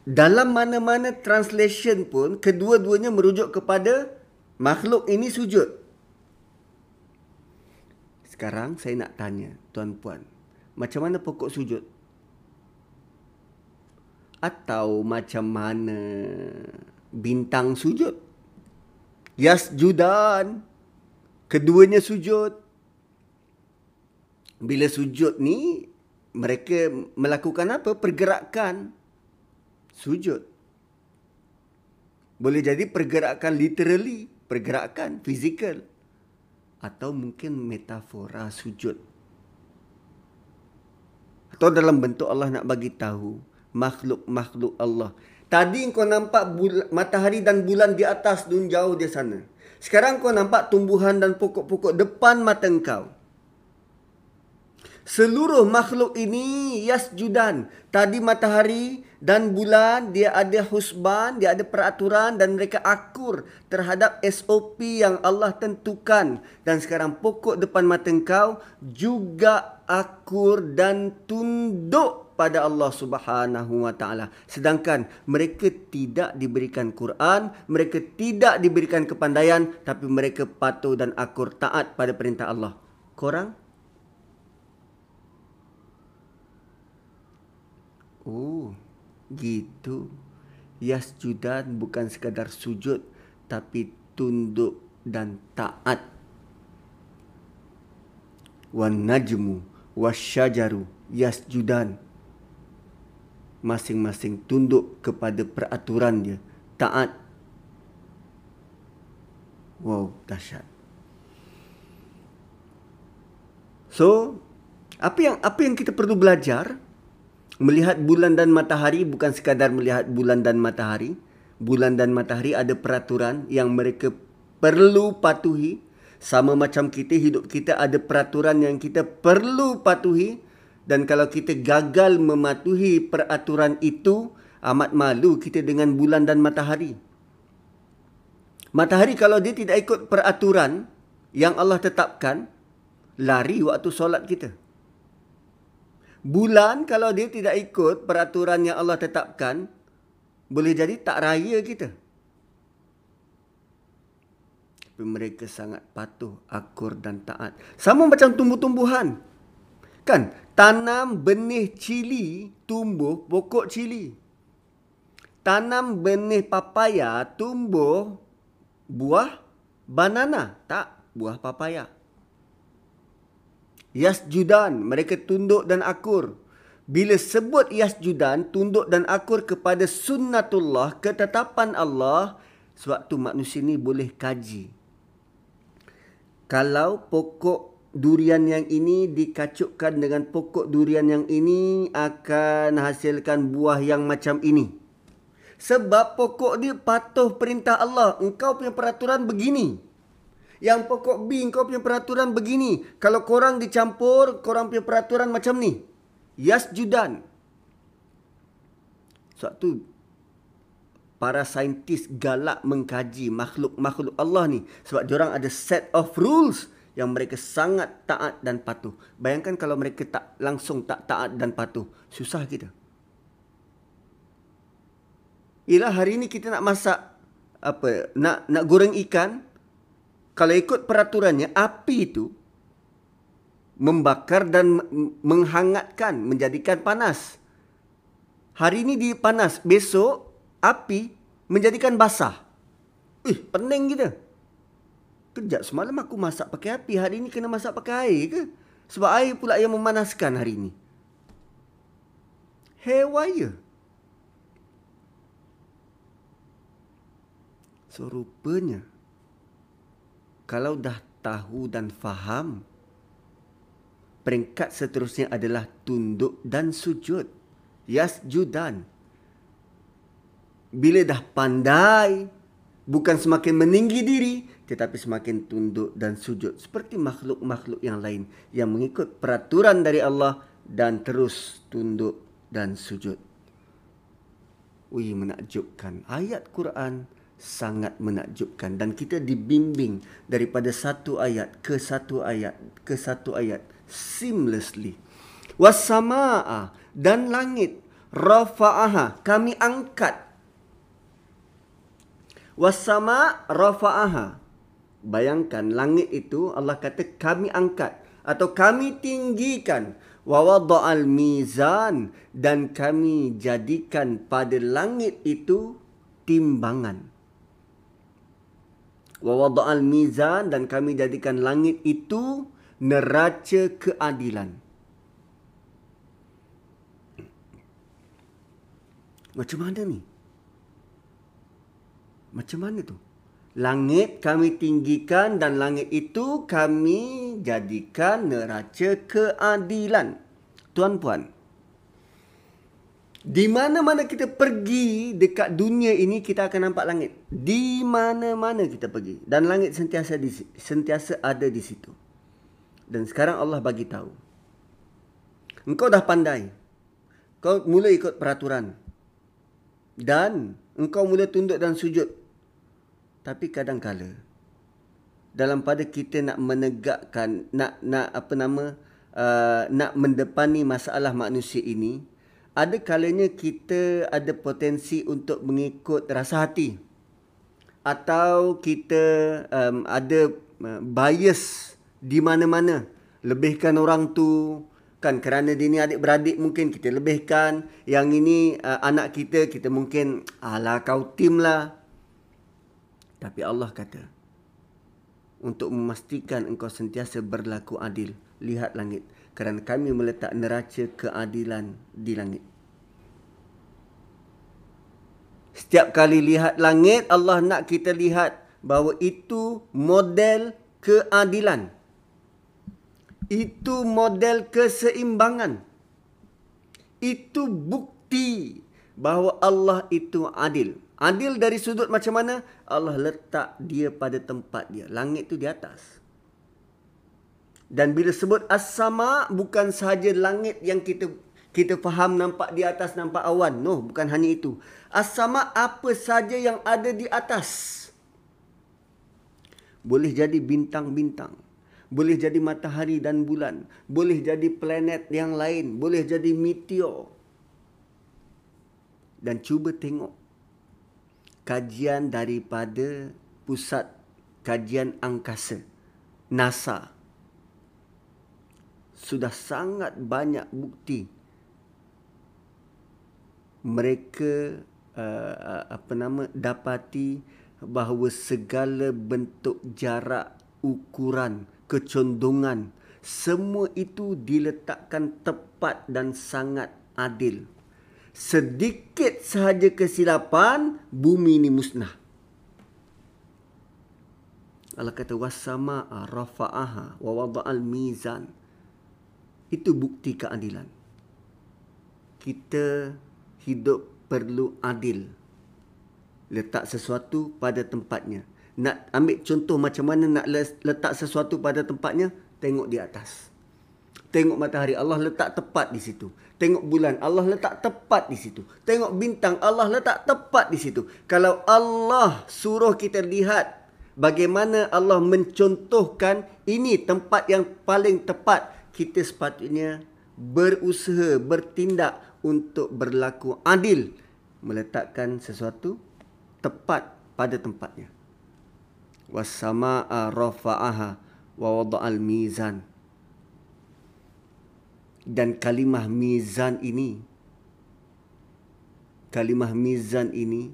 Dalam mana-mana translation pun kedua-duanya merujuk kepada makhluk ini sujud sekarang saya nak tanya tuan-puan, macam mana pokok sujud? Atau macam mana bintang sujud? Yas judan. Keduanya sujud. Bila sujud ni, mereka melakukan apa? Pergerakan. Sujud. Boleh jadi pergerakan literally. Pergerakan fizikal atau mungkin metafora sujud. Atau dalam bentuk Allah nak bagi tahu makhluk-makhluk Allah. Tadi kau nampak bul- matahari dan bulan di atas dun jauh di sana. Sekarang kau nampak tumbuhan dan pokok-pokok depan mata engkau. Seluruh makhluk ini yasjudan. Tadi matahari dan bulan dia ada husban, dia ada peraturan dan mereka akur terhadap SOP yang Allah tentukan. Dan sekarang pokok depan mata engkau juga akur dan tunduk pada Allah Subhanahu wa taala. Sedangkan mereka tidak diberikan Quran, mereka tidak diberikan kepandaian tapi mereka patuh dan akur taat pada perintah Allah. Korang Oh, gitu. Yasjudan bukan sekadar sujud tapi tunduk dan taat. Wan najmu wasyajaru yasjudan. Masing-masing tunduk kepada peraturan dia, taat. Wow, dahsyat. So, apa yang apa yang kita perlu belajar? Melihat bulan dan matahari bukan sekadar melihat bulan dan matahari. Bulan dan matahari ada peraturan yang mereka perlu patuhi. Sama macam kita, hidup kita ada peraturan yang kita perlu patuhi. Dan kalau kita gagal mematuhi peraturan itu, amat malu kita dengan bulan dan matahari. Matahari kalau dia tidak ikut peraturan yang Allah tetapkan, lari waktu solat kita bulan kalau dia tidak ikut peraturan yang Allah tetapkan boleh jadi tak raya kita. Tapi mereka sangat patuh akur dan taat. Sama macam tumbuh-tumbuhan. Kan? Tanam benih cili tumbuh pokok cili. Tanam benih papaya tumbuh buah banana. Tak, buah papaya. Yasjudan, mereka tunduk dan akur. Bila sebut yasjudan, tunduk dan akur kepada sunnatullah, ketetapan Allah, sewaktu manusia ini boleh kaji. Kalau pokok durian yang ini dikacukkan dengan pokok durian yang ini akan hasilkan buah yang macam ini. Sebab pokok dia patuh perintah Allah. Engkau punya peraturan begini. Yang pokok B kau punya peraturan begini. Kalau korang dicampur, korang punya peraturan macam ni. Yas judan. Sebab tu para saintis galak mengkaji makhluk-makhluk Allah ni. Sebab orang ada set of rules yang mereka sangat taat dan patuh. Bayangkan kalau mereka tak langsung tak taat dan patuh. Susah kita. Ialah hari ni kita nak masak apa nak nak goreng ikan kalau ikut peraturannya api itu membakar dan menghangatkan menjadikan panas. Hari ini di panas besok api menjadikan basah. Ih pening kita. Kejap semalam aku masak pakai api. Hari ini kena masak pakai air ke? Sebab air pula yang memanaskan hari ini. Haywire so rupanya kalau dah tahu dan faham, peringkat seterusnya adalah tunduk dan sujud. Yasjudan. Bila dah pandai, bukan semakin meninggi diri, tetapi semakin tunduk dan sujud. Seperti makhluk-makhluk yang lain yang mengikut peraturan dari Allah dan terus tunduk dan sujud. Ui menakjubkan ayat Quran sangat menakjubkan. Dan kita dibimbing daripada satu ayat ke satu ayat ke satu ayat seamlessly. Wasamaa dan langit. Rafa'aha kami angkat. Wasama rafa'aha. Bayangkan langit itu Allah kata kami angkat atau kami tinggikan. Wa wada'al mizan dan kami jadikan pada langit itu timbangan wa wada'al mizan dan kami jadikan langit itu neraca keadilan. Macam mana ni? Macam mana tu? Langit kami tinggikan dan langit itu kami jadikan neraca keadilan. Tuan-puan, di mana-mana kita pergi dekat dunia ini kita akan nampak langit. Di mana-mana kita pergi dan langit sentiasa di, sentiasa ada di situ. Dan sekarang Allah bagi tahu. Engkau dah pandai. Kau mula ikut peraturan. Dan engkau mula tunduk dan sujud. Tapi kadang-kala dalam pada kita nak menegakkan nak nak apa nama uh, nak mendepani masalah manusia ini ada kalanya kita ada potensi untuk mengikut rasa hati. Atau kita um, ada uh, bias di mana-mana. Lebihkan orang tu kan kerana dia ni adik-beradik mungkin kita lebihkan. Yang ini uh, anak kita kita mungkin ala kau tim lah. Tapi Allah kata untuk memastikan engkau sentiasa berlaku adil lihat langit kerana kami meletak neraca keadilan di langit. Setiap kali lihat langit, Allah nak kita lihat bahawa itu model keadilan. Itu model keseimbangan. Itu bukti bahawa Allah itu adil. Adil dari sudut macam mana? Allah letak dia pada tempat dia. Langit itu di atas. Dan bila sebut as-sama bukan sahaja langit yang kita kita faham nampak di atas nampak awan. No, bukan hanya itu. As-sama apa saja yang ada di atas. Boleh jadi bintang-bintang. Boleh jadi matahari dan bulan. Boleh jadi planet yang lain. Boleh jadi meteor. Dan cuba tengok kajian daripada pusat kajian angkasa NASA sudah sangat banyak bukti. Mereka uh, apa nama dapati bahawa segala bentuk jarak ukuran kecondongan semua itu diletakkan tepat dan sangat adil. Sedikit sahaja kesilapan bumi ini musnah. Allah kata wasama'a rafa'aha wa wada'al mizan itu bukti keadilan kita hidup perlu adil. Letak sesuatu pada tempatnya. Nak ambil contoh macam mana nak letak sesuatu pada tempatnya, tengok di atas. Tengok matahari, Allah letak tepat di situ. Tengok bulan, Allah letak tepat di situ. Tengok bintang, Allah letak tepat di situ. Kalau Allah suruh kita lihat bagaimana Allah mencontohkan ini tempat yang paling tepat, kita sepatutnya berusaha, bertindak untuk berlaku adil meletakkan sesuatu tepat pada tempatnya. Wassama'a rafa'aha wa wada'al mizan. Dan kalimah mizan ini kalimah mizan ini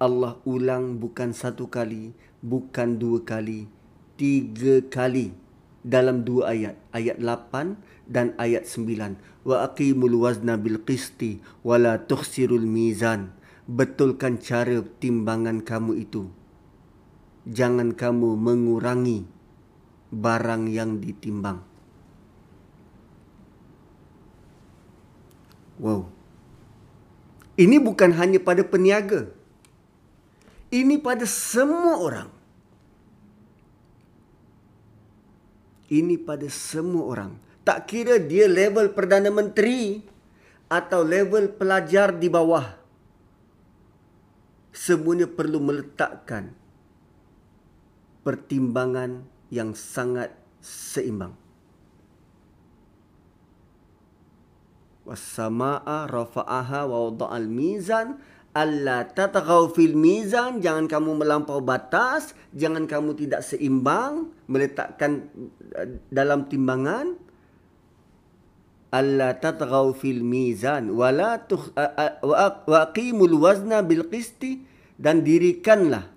Allah ulang bukan satu kali, bukan dua kali, tiga kali dalam dua ayat, ayat 8 dan ayat 9 wa aqimul wazna bil qisti wa la tukhsirul mizan. Betulkan cara timbangan kamu itu. Jangan kamu mengurangi barang yang ditimbang. Wow. Ini bukan hanya pada peniaga. Ini pada semua orang ini pada semua orang tak kira dia level Perdana Menteri atau level pelajar di bawah. Semuanya perlu meletakkan pertimbangan yang sangat seimbang. Wassama'a rafa'aha wa wada'al mizan alla tataghaw fil mizan jangan kamu melampau batas jangan kamu tidak seimbang meletakkan eh, dalam timbangan. Alla tatghaw fil mizan wala wa aqimul wazna bil qisti dan dirikanlah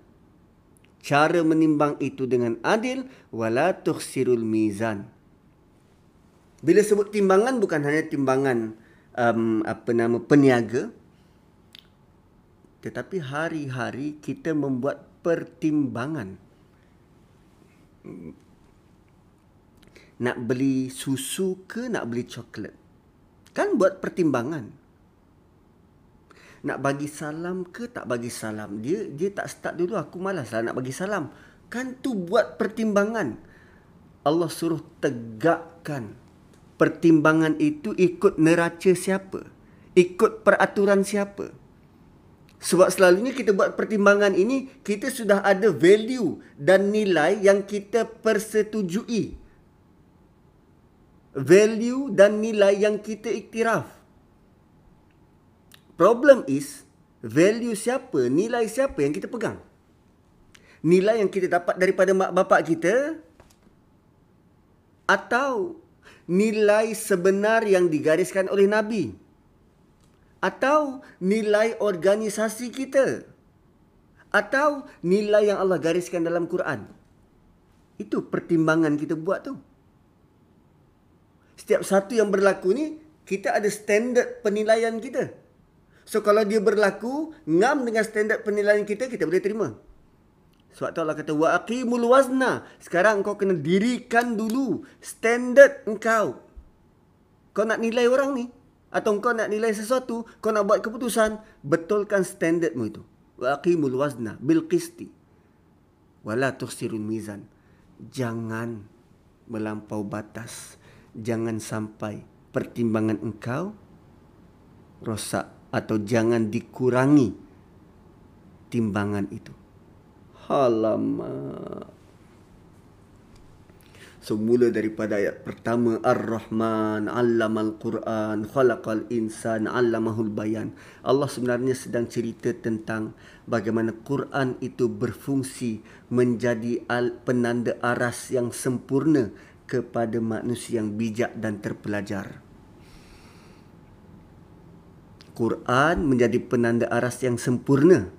cara menimbang itu dengan adil wala tukhsirul mizan. Bila sebut timbangan bukan hanya timbangan um, apa nama peniaga tetapi hari-hari kita membuat pertimbangan nak beli susu ke nak beli coklat. Kan buat pertimbangan. Nak bagi salam ke tak bagi salam. Dia dia tak start dulu aku malas lah nak bagi salam. Kan tu buat pertimbangan. Allah suruh tegakkan pertimbangan itu ikut neraca siapa? Ikut peraturan siapa? Sebab selalunya kita buat pertimbangan ini, kita sudah ada value dan nilai yang kita persetujui value dan nilai yang kita iktiraf. Problem is, value siapa, nilai siapa yang kita pegang? Nilai yang kita dapat daripada mak bapak kita atau nilai sebenar yang digariskan oleh Nabi? Atau nilai organisasi kita? Atau nilai yang Allah gariskan dalam Quran? Itu pertimbangan kita buat tu setiap satu yang berlaku ni kita ada standard penilaian kita. So kalau dia berlaku ngam dengan standard penilaian kita kita boleh terima. Sebab tu Allah kata wa aqimul wazna. Sekarang kau kena dirikan dulu standard engkau. Kau nak nilai orang ni atau kau nak nilai sesuatu, kau nak buat keputusan, betulkan standardmu itu. Wa aqimul wazna bil qisti. Wala tukhsirul mizan. Jangan melampau batas jangan sampai pertimbangan engkau rosak atau jangan dikurangi timbangan itu. Halamak. Semula daripada ayat pertama Ar-Rahman, Allamal Quran, Khalaqal Insan, Allamahul Bayan. Allah sebenarnya sedang cerita tentang bagaimana Quran itu berfungsi menjadi penanda aras yang sempurna kepada manusia yang bijak dan terpelajar. Quran menjadi penanda aras yang sempurna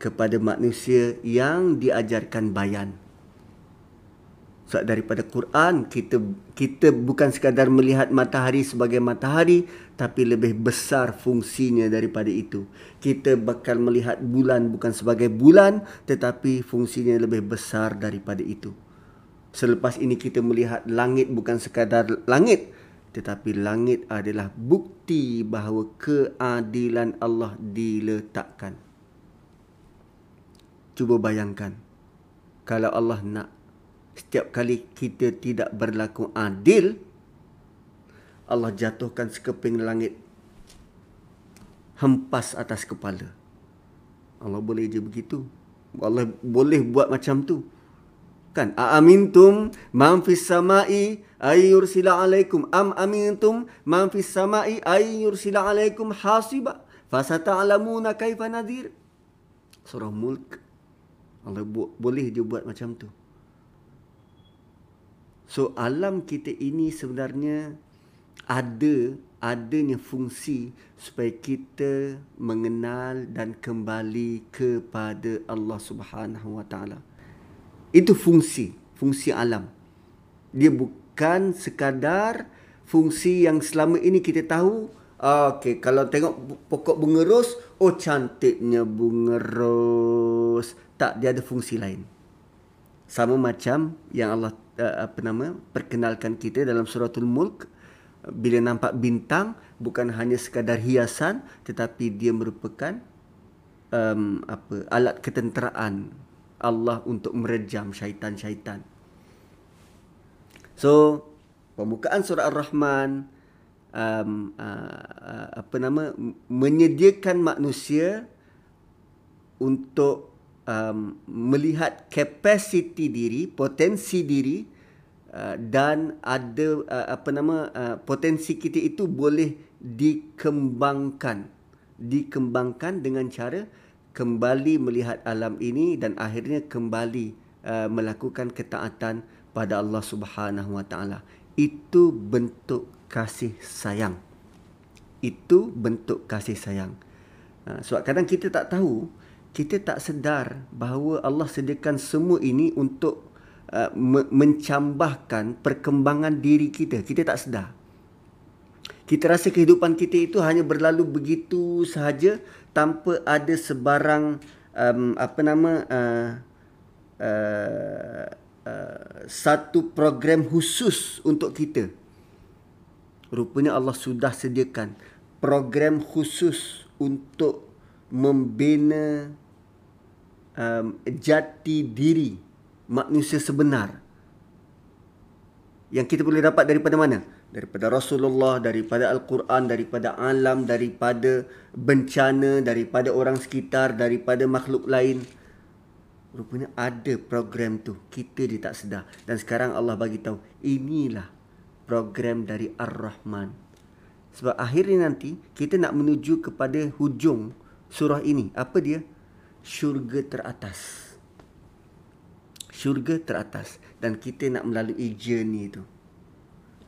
kepada manusia yang diajarkan bayan. Sebab daripada Quran kita kita bukan sekadar melihat matahari sebagai matahari tapi lebih besar fungsinya daripada itu. Kita bakal melihat bulan bukan sebagai bulan tetapi fungsinya lebih besar daripada itu. Selepas ini kita melihat langit bukan sekadar langit tetapi langit adalah bukti bahawa keadilan Allah diletakkan. Cuba bayangkan kalau Allah nak setiap kali kita tidak berlaku adil Allah jatuhkan sekeping langit hempas atas kepala. Allah boleh je begitu. Allah boleh buat macam tu. Kan? Aamintum man fis samai ay yursila alaikum. Am amintum man fis samai ay yursila alaikum hasiba. Fasata'lamuna kaifa nadir? Surah mulk. Allah boleh je buat macam tu So alam kita ini sebenarnya ada adanya fungsi supaya kita mengenal dan kembali kepada Allah Subhanahu Wa Taala. Itu fungsi, fungsi alam. Dia bukan sekadar fungsi yang selama ini kita tahu. Okey, kalau tengok pokok bunga ros, oh cantiknya bunga ros. Tak, dia ada fungsi lain. Sama macam yang Allah uh, apa nama perkenalkan kita dalam suratul mulk bila nampak bintang bukan hanya sekadar hiasan tetapi dia merupakan um, apa alat ketenteraan Allah untuk merejam syaitan-syaitan. So pembukaan surah Ar-Rahman um, uh, uh, apa nama menyediakan manusia untuk um, melihat kapasiti diri, potensi diri uh, dan ada uh, apa nama uh, potensi kita itu boleh dikembangkan, dikembangkan dengan cara kembali melihat alam ini dan akhirnya kembali uh, melakukan ketaatan pada Allah Subhanahu Wa Taala. Itu bentuk kasih sayang. Itu bentuk kasih sayang. Uh, sebab kadang kita tak tahu kita tak sedar bahawa Allah sediakan semua ini untuk uh, mencambahkan perkembangan diri kita. Kita tak sedar. Kita rasa kehidupan kita itu hanya berlalu begitu sahaja tanpa ada sebarang um, apa nama uh, uh, uh, satu program khusus untuk kita. Rupanya Allah sudah sediakan program khusus untuk membina um, jati diri manusia sebenar yang kita boleh dapat daripada mana? Daripada Rasulullah, daripada Al-Quran, daripada alam, daripada bencana, daripada orang sekitar, daripada makhluk lain. Rupanya ada program tu. Kita dia tak sedar. Dan sekarang Allah bagi tahu inilah program dari Ar-Rahman. Sebab akhirnya nanti kita nak menuju kepada hujung surah ini. Apa dia? Syurga teratas. Syurga teratas. Dan kita nak melalui journey tu.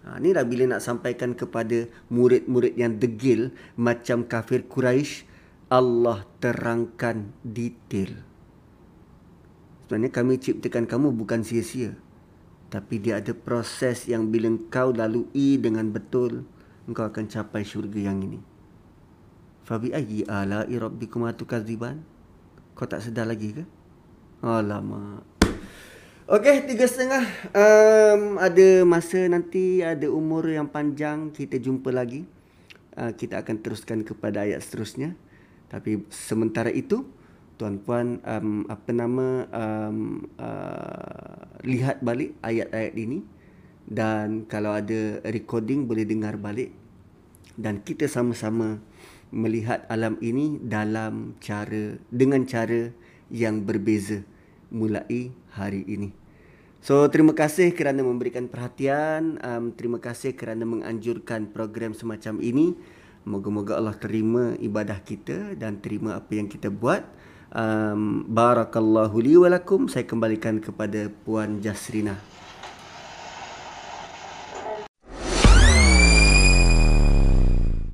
Ha, inilah bila nak sampaikan kepada murid-murid yang degil macam kafir Quraisy Allah terangkan detail. Sebenarnya kami ciptakan kamu bukan sia-sia. Tapi dia ada proses yang bila kau lalui dengan betul, engkau akan capai syurga yang ini. Fabi ayyi ala'i rabbikum atukadziban? Kau tak sedar lagi ke? Alamak. Okey, tiga setengah. Um, ada masa nanti, ada umur yang panjang. Kita jumpa lagi. Uh, kita akan teruskan kepada ayat seterusnya. Tapi sementara itu, tuan-puan, um, apa nama, um, uh, lihat balik ayat-ayat ini. Dan kalau ada recording, boleh dengar balik. Dan kita sama-sama melihat alam ini dalam cara dengan cara yang berbeza mulai hari ini. So terima kasih kerana memberikan perhatian, um, terima kasih kerana menganjurkan program semacam ini. Moga-moga Allah terima ibadah kita dan terima apa yang kita buat. Um, barakallahu li. Saya kembalikan kepada Puan Jasrina.